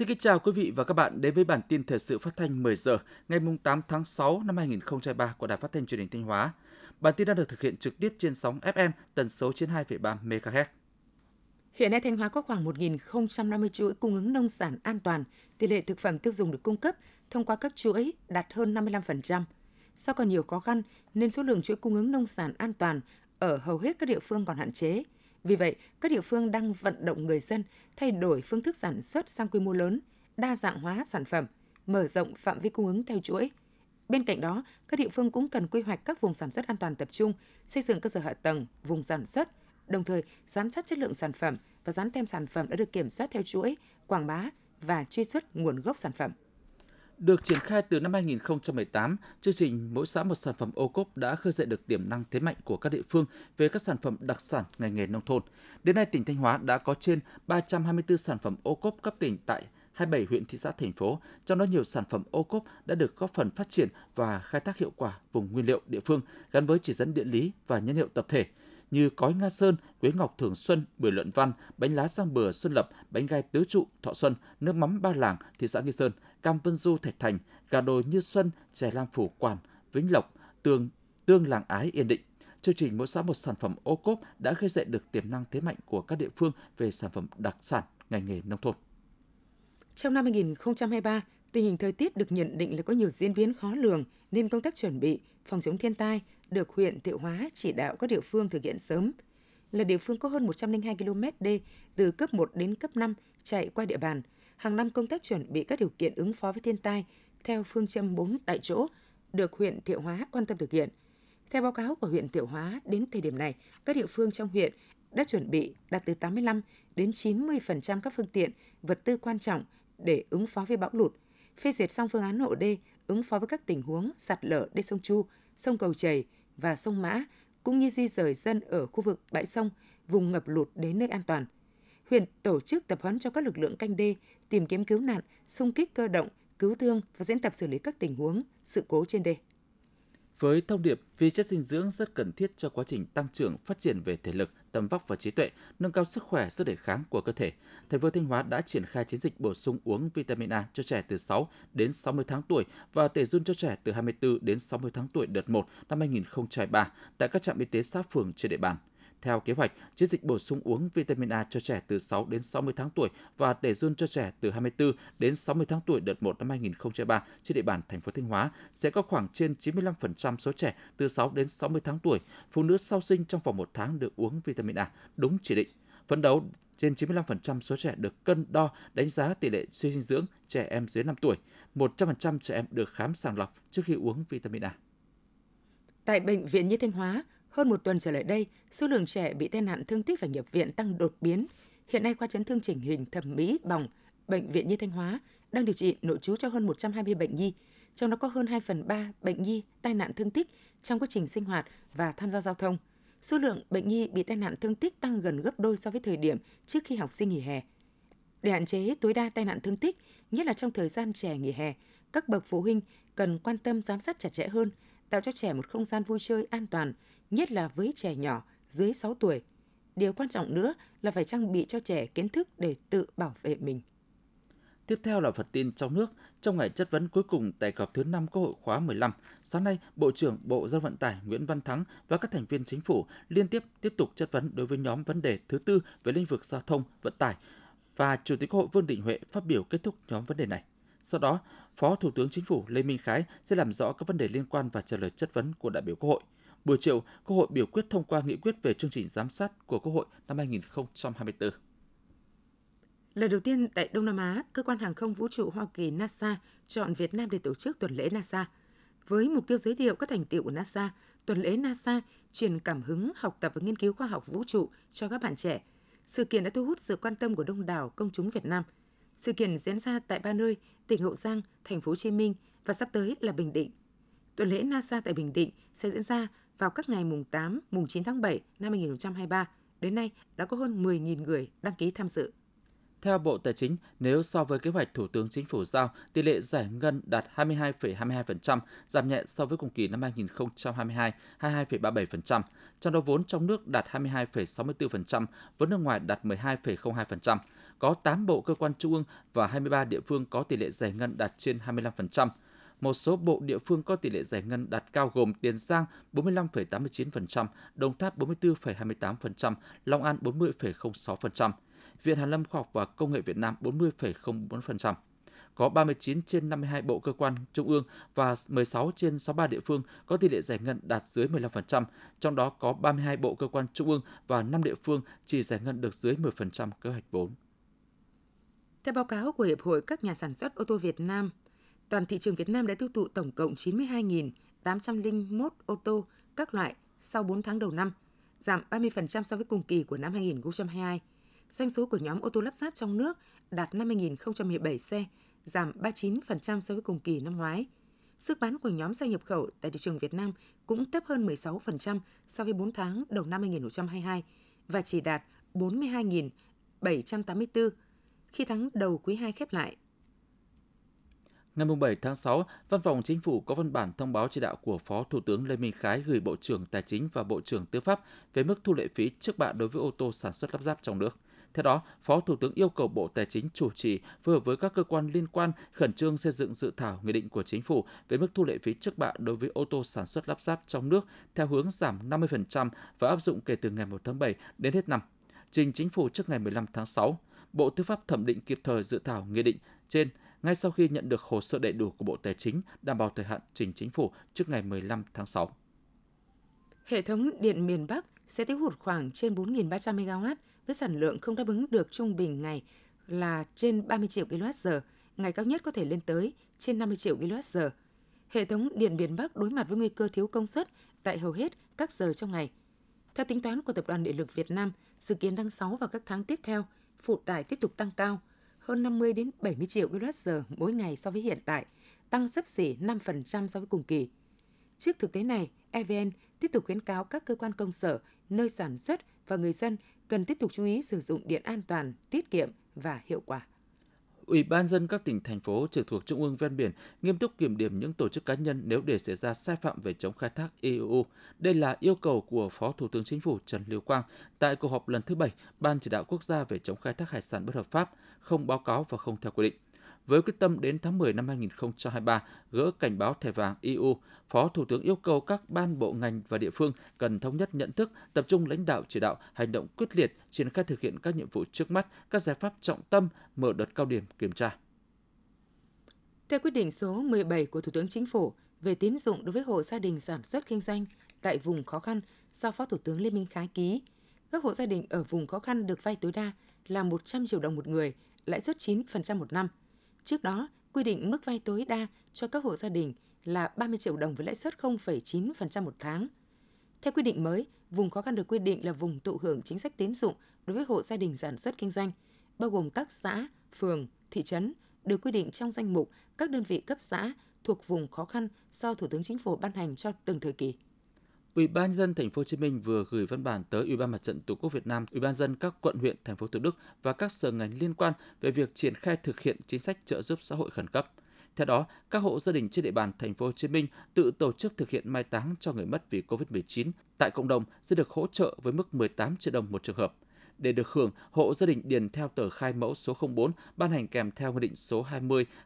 Xin kính chào quý vị và các bạn đến với bản tin thời sự phát thanh 10 giờ ngày 8 tháng 6 năm 2023 của Đài Phát thanh Truyền hình Thanh Hóa. Bản tin đang được thực hiện trực tiếp trên sóng FM tần số 92,3 MHz. Hiện nay Thanh Hóa có khoảng 1.050 chuỗi cung ứng nông sản an toàn, tỷ lệ thực phẩm tiêu dùng được cung cấp thông qua các chuỗi đạt hơn 55%. Sau còn nhiều khó khăn nên số lượng chuỗi cung ứng nông sản an toàn ở hầu hết các địa phương còn hạn chế. Vì vậy, các địa phương đang vận động người dân thay đổi phương thức sản xuất sang quy mô lớn, đa dạng hóa sản phẩm, mở rộng phạm vi cung ứng theo chuỗi. Bên cạnh đó, các địa phương cũng cần quy hoạch các vùng sản xuất an toàn tập trung, xây dựng cơ sở hạ tầng, vùng sản xuất, đồng thời giám sát chất lượng sản phẩm và dán tem sản phẩm đã được kiểm soát theo chuỗi, quảng bá và truy xuất nguồn gốc sản phẩm. Được triển khai từ năm 2018, chương trình Mỗi xã một sản phẩm ô cốp đã khơi dậy được tiềm năng thế mạnh của các địa phương về các sản phẩm đặc sản ngành nghề nông thôn. Đến nay, tỉnh Thanh Hóa đã có trên 324 sản phẩm ô cốp cấp tỉnh tại 27 huyện thị xã thành phố, trong đó nhiều sản phẩm ô cốp đã được góp phần phát triển và khai thác hiệu quả vùng nguyên liệu địa phương gắn với chỉ dẫn địa lý và nhân hiệu tập thể như cói Nga Sơn, quế ngọc Thường Xuân, bưởi luận văn, bánh lá sang bừa Xuân Lập, bánh gai Tứ Trụ, Thọ Xuân, nước mắm Ba Làng, thị xã Nghi Sơn, cam Vân Du, Thạch Thành, gà đồi Như Xuân, chè lam phủ Quản, Vĩnh Lộc, tường tương làng ái Yên Định. Chương trình mỗi xã một sản phẩm ô cốp đã khơi dậy được tiềm năng thế mạnh của các địa phương về sản phẩm đặc sản ngành nghề nông thôn. Trong năm 2023, tình hình thời tiết được nhận định là có nhiều diễn biến khó lường nên công tác chuẩn bị phòng chống thiên tai được huyện Thiệu Hóa chỉ đạo các địa phương thực hiện sớm. Là địa phương có hơn 102 km đê từ cấp 1 đến cấp 5 chạy qua địa bàn. Hàng năm công tác chuẩn bị các điều kiện ứng phó với thiên tai theo phương châm 4 tại chỗ được huyện Thiệu Hóa quan tâm thực hiện. Theo báo cáo của huyện Thiệu Hóa, đến thời điểm này, các địa phương trong huyện đã chuẩn bị đạt từ 85 đến 90% các phương tiện, vật tư quan trọng để ứng phó với bão lụt, phê duyệt xong phương án hộ đê ứng phó với các tình huống sạt lở đê sông Chu, sông Cầu Chảy và sông Mã, cũng như di rời dân ở khu vực bãi sông, vùng ngập lụt đến nơi an toàn. Huyện tổ chức tập huấn cho các lực lượng canh đê, tìm kiếm cứu nạn, xung kích cơ động, cứu thương và diễn tập xử lý các tình huống, sự cố trên đê. Với thông điệp vi chất dinh dưỡng rất cần thiết cho quá trình tăng trưởng, phát triển về thể lực, tầm vóc và trí tuệ, nâng cao sức khỏe, sức đề kháng của cơ thể, thành phố Thanh Hóa đã triển khai chiến dịch bổ sung uống vitamin A cho trẻ từ 6 đến 60 tháng tuổi và tể run cho trẻ từ 24 đến 60 tháng tuổi đợt 1 năm 2023 tại các trạm y tế xã phường trên địa bàn. Theo kế hoạch, chiến dịch bổ sung uống vitamin A cho trẻ từ 6 đến 60 tháng tuổi và tẩy run cho trẻ từ 24 đến 60 tháng tuổi đợt 1 năm 2003 trên địa bàn thành phố Thanh Hóa sẽ có khoảng trên 95% số trẻ từ 6 đến 60 tháng tuổi, phụ nữ sau sinh trong vòng 1 tháng được uống vitamin A đúng chỉ định. Phấn đấu trên 95% số trẻ được cân đo đánh giá tỷ lệ suy dinh dưỡng trẻ em dưới 5 tuổi, 100% trẻ em được khám sàng lọc trước khi uống vitamin A. Tại Bệnh viện Nhi Thanh Hóa, hơn một tuần trở lại đây, số lượng trẻ bị tai nạn thương tích và nhập viện tăng đột biến. Hiện nay khoa chấn thương chỉnh hình thẩm mỹ bỏng Bệnh viện Nhi Thanh Hóa đang điều trị nội trú cho hơn 120 bệnh nhi, trong đó có hơn 2 phần 3 bệnh nhi tai nạn thương tích trong quá trình sinh hoạt và tham gia giao thông. Số lượng bệnh nhi bị tai nạn thương tích tăng gần gấp đôi so với thời điểm trước khi học sinh nghỉ hè. Để hạn chế tối đa tai nạn thương tích, nhất là trong thời gian trẻ nghỉ hè, các bậc phụ huynh cần quan tâm giám sát chặt chẽ hơn, tạo cho trẻ một không gian vui chơi an toàn, nhất là với trẻ nhỏ dưới 6 tuổi. Điều quan trọng nữa là phải trang bị cho trẻ kiến thức để tự bảo vệ mình. Tiếp theo là phần tin trong nước. Trong ngày chất vấn cuối cùng tại kỳ họp thứ 5 Quốc hội khóa 15, sáng nay, Bộ trưởng Bộ Giao vận tải Nguyễn Văn Thắng và các thành viên chính phủ liên tiếp tiếp tục chất vấn đối với nhóm vấn đề thứ tư về lĩnh vực giao thông vận tải và Chủ tịch Quốc hội Vương Đình Huệ phát biểu kết thúc nhóm vấn đề này. Sau đó, Phó Thủ tướng Chính phủ Lê Minh Khái sẽ làm rõ các vấn đề liên quan và trả lời chất vấn của đại biểu Quốc hội. Buổi chiều, Quốc hội biểu quyết thông qua nghị quyết về chương trình giám sát của Quốc hội năm 2024. Lần đầu tiên tại Đông Nam Á, cơ quan hàng không vũ trụ Hoa Kỳ NASA chọn Việt Nam để tổ chức tuần lễ NASA. Với mục tiêu giới thiệu các thành tiệu của NASA, tuần lễ NASA truyền cảm hứng học tập và nghiên cứu khoa học vũ trụ cho các bạn trẻ. Sự kiện đã thu hút sự quan tâm của đông đảo công chúng Việt Nam. Sự kiện diễn ra tại ba nơi, tỉnh Hậu Giang, thành phố Hồ Chí Minh và sắp tới là Bình Định. Tuần lễ NASA tại Bình Định sẽ diễn ra vào các ngày mùng 8, mùng 9 tháng 7 năm 2023. Đến nay đã có hơn 10.000 người đăng ký tham dự. Theo Bộ Tài chính, nếu so với kế hoạch Thủ tướng Chính phủ giao, tỷ lệ giải ngân đạt 22,22%, giảm nhẹ so với cùng kỳ năm 2022, 22,37%, trong đó vốn trong nước đạt 22,64%, vốn nước ngoài đạt 12,02%. có 8 bộ cơ quan trung ương và 23 địa phương có tỷ lệ giải ngân đạt trên 25%. Một số bộ địa phương có tỷ lệ giải ngân đạt cao gồm Tiền Giang 45,89%, Đồng Tháp 44,28%, Long An 40,06%, Viện Hàn lâm Khoa học và Công nghệ Việt Nam 40,04% có 39 trên 52 bộ cơ quan trung ương và 16 trên 63 địa phương có tỷ lệ giải ngân đạt dưới 15%, trong đó có 32 bộ cơ quan trung ương và 5 địa phương chỉ giải ngân được dưới 10% kế hoạch vốn. Theo báo cáo của Hiệp hội các nhà sản xuất ô tô Việt Nam, toàn thị trường Việt Nam đã tiêu thụ tổng cộng 92.801 ô tô các loại sau 4 tháng đầu năm, giảm 30% so với cùng kỳ của năm 2022. Doanh số của nhóm ô tô lắp ráp trong nước đạt 50.017 xe, giảm 39% so với cùng kỳ năm ngoái. Sức bán của nhóm xe nhập khẩu tại thị trường Việt Nam cũng thấp hơn 16% so với 4 tháng đầu năm 2022 và chỉ đạt 42.784 khi tháng đầu quý 2 khép lại. Ngày 7 tháng 6, Văn phòng Chính phủ có văn bản thông báo chỉ đạo của Phó Thủ tướng Lê Minh Khái gửi Bộ trưởng Tài chính và Bộ trưởng Tư pháp về mức thu lệ phí trước bạ đối với ô tô sản xuất lắp ráp trong nước – theo đó, Phó Thủ tướng yêu cầu Bộ Tài chính chủ trì phối hợp với các cơ quan liên quan khẩn trương xây dựng dự thảo nghị định của chính phủ về mức thu lệ phí trước bạ đối với ô tô sản xuất lắp ráp trong nước theo hướng giảm 50% và áp dụng kể từ ngày 1 tháng 7 đến hết năm. Trình chính phủ trước ngày 15 tháng 6, Bộ Tư pháp thẩm định kịp thời dự thảo nghị định trên ngay sau khi nhận được hồ sơ đầy đủ của Bộ Tài chính đảm bảo thời hạn trình chính phủ trước ngày 15 tháng 6. Hệ thống điện miền Bắc sẽ thiếu hụt khoảng trên 4.300 MW với sản lượng không đáp ứng được trung bình ngày là trên 30 triệu kWh, ngày cao nhất có thể lên tới trên 50 triệu kWh. Hệ thống điện miền Bắc đối mặt với nguy cơ thiếu công suất tại hầu hết các giờ trong ngày. Theo tính toán của Tập đoàn Điện lực Việt Nam, dự kiến tháng 6 và các tháng tiếp theo, phụ tải tiếp tục tăng cao, hơn 50 đến 70 triệu kWh mỗi ngày so với hiện tại, tăng sấp xỉ 5% so với cùng kỳ. Trước thực tế này, EVN tiếp tục khuyến cáo các cơ quan công sở, nơi sản xuất và người dân cần tiếp tục chú ý sử dụng điện an toàn, tiết kiệm và hiệu quả. Ủy ban dân các tỉnh thành phố trực thuộc trung ương ven biển nghiêm túc kiểm điểm những tổ chức cá nhân nếu để xảy ra sai phạm về chống khai thác IUU. Đây là yêu cầu của Phó Thủ tướng Chính phủ Trần Lưu Quang tại cuộc họp lần thứ 7 Ban chỉ đạo quốc gia về chống khai thác hải sản bất hợp pháp, không báo cáo và không theo quy định. Với quyết tâm đến tháng 10 năm 2023 gỡ cảnh báo thẻ vàng EU, Phó Thủ tướng yêu cầu các ban bộ ngành và địa phương cần thống nhất nhận thức, tập trung lãnh đạo chỉ đạo, hành động quyết liệt, triển khai thực hiện các nhiệm vụ trước mắt, các giải pháp trọng tâm, mở đợt cao điểm kiểm tra. Theo quyết định số 17 của Thủ tướng Chính phủ về tín dụng đối với hộ gia đình sản xuất kinh doanh tại vùng khó khăn do Phó Thủ tướng Lê Minh Khái ký, các hộ gia đình ở vùng khó khăn được vay tối đa là 100 triệu đồng một người, lãi suất 9% một năm – Trước đó, quy định mức vay tối đa cho các hộ gia đình là 30 triệu đồng với lãi suất 0,9% một tháng. Theo quy định mới, vùng khó khăn được quy định là vùng thụ hưởng chính sách tín dụng đối với hộ gia đình sản xuất kinh doanh, bao gồm các xã, phường, thị trấn được quy định trong danh mục các đơn vị cấp xã thuộc vùng khó khăn do Thủ tướng Chính phủ ban hành cho từng thời kỳ. Ủy ban dân thành phố Hồ Chí Minh vừa gửi văn bản tới Ủy ban Mặt trận Tổ quốc Việt Nam, Ủy ban dân các quận huyện, thành phố Thủ Đức và các sở ngành liên quan về việc triển khai thực hiện chính sách trợ giúp xã hội khẩn cấp. Theo đó, các hộ gia đình trên địa bàn thành phố Hồ Chí Minh tự tổ chức thực hiện mai táng cho người mất vì Covid-19 tại cộng đồng sẽ được hỗ trợ với mức 18 triệu đồng một trường hợp. Để được hưởng, hộ gia đình điền theo tờ khai mẫu số 04 ban hành kèm theo nghị định số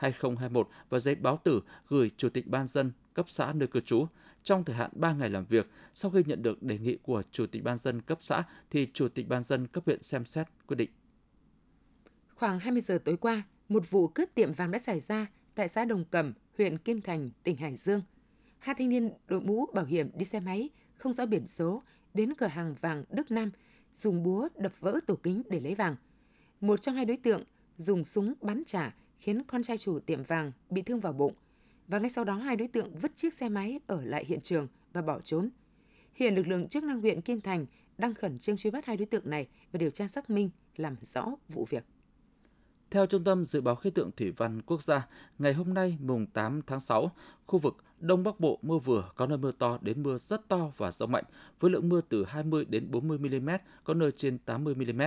20/2021 và giấy báo tử gửi Chủ tịch ban dân cấp xã nơi cư trú trong thời hạn 3 ngày làm việc. Sau khi nhận được đề nghị của Chủ tịch ban dân cấp xã thì Chủ tịch ban dân cấp huyện xem xét quyết định. Khoảng 20 giờ tối qua, một vụ cướp tiệm vàng đã xảy ra tại xã Đồng Cẩm, huyện Kim Thành, tỉnh Hải Dương. Hai thanh niên đội mũ bảo hiểm đi xe máy không rõ biển số đến cửa hàng vàng Đức Nam dùng búa đập vỡ tủ kính để lấy vàng. Một trong hai đối tượng dùng súng bắn trả khiến con trai chủ tiệm vàng bị thương vào bụng – và ngay sau đó hai đối tượng vứt chiếc xe máy ở lại hiện trường và bỏ trốn. Hiện lực lượng chức năng huyện Kim Thành đang khẩn trương truy bắt hai đối tượng này và điều tra xác minh làm rõ vụ việc. Theo Trung tâm Dự báo Khí tượng Thủy văn Quốc gia, ngày hôm nay mùng 8 tháng 6, khu vực Đông Bắc Bộ mưa vừa có nơi mưa to đến mưa rất to và rông mạnh, với lượng mưa từ 20 đến 40 mm, có nơi trên 80 mm.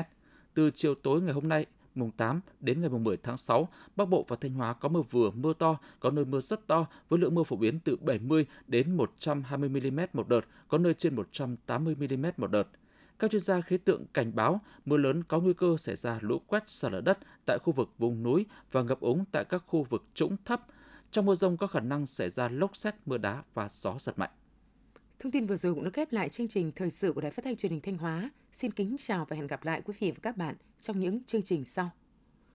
Từ chiều tối ngày hôm nay, mùng 8 đến ngày mùng 10 tháng 6, Bắc Bộ và Thanh Hóa có mưa vừa, mưa to, có nơi mưa rất to với lượng mưa phổ biến từ 70 đến 120 mm một đợt, có nơi trên 180 mm một đợt. Các chuyên gia khí tượng cảnh báo mưa lớn có nguy cơ xảy ra lũ quét sạt lở đất tại khu vực vùng núi và ngập úng tại các khu vực trũng thấp. Trong mưa rông có khả năng xảy ra lốc xét, mưa đá và gió giật mạnh. Thông tin vừa rồi cũng đã khép lại chương trình thời sự của Đài Phát thanh Truyền hình Thanh Hóa. Xin kính chào và hẹn gặp lại quý vị và các bạn trong những chương trình sau.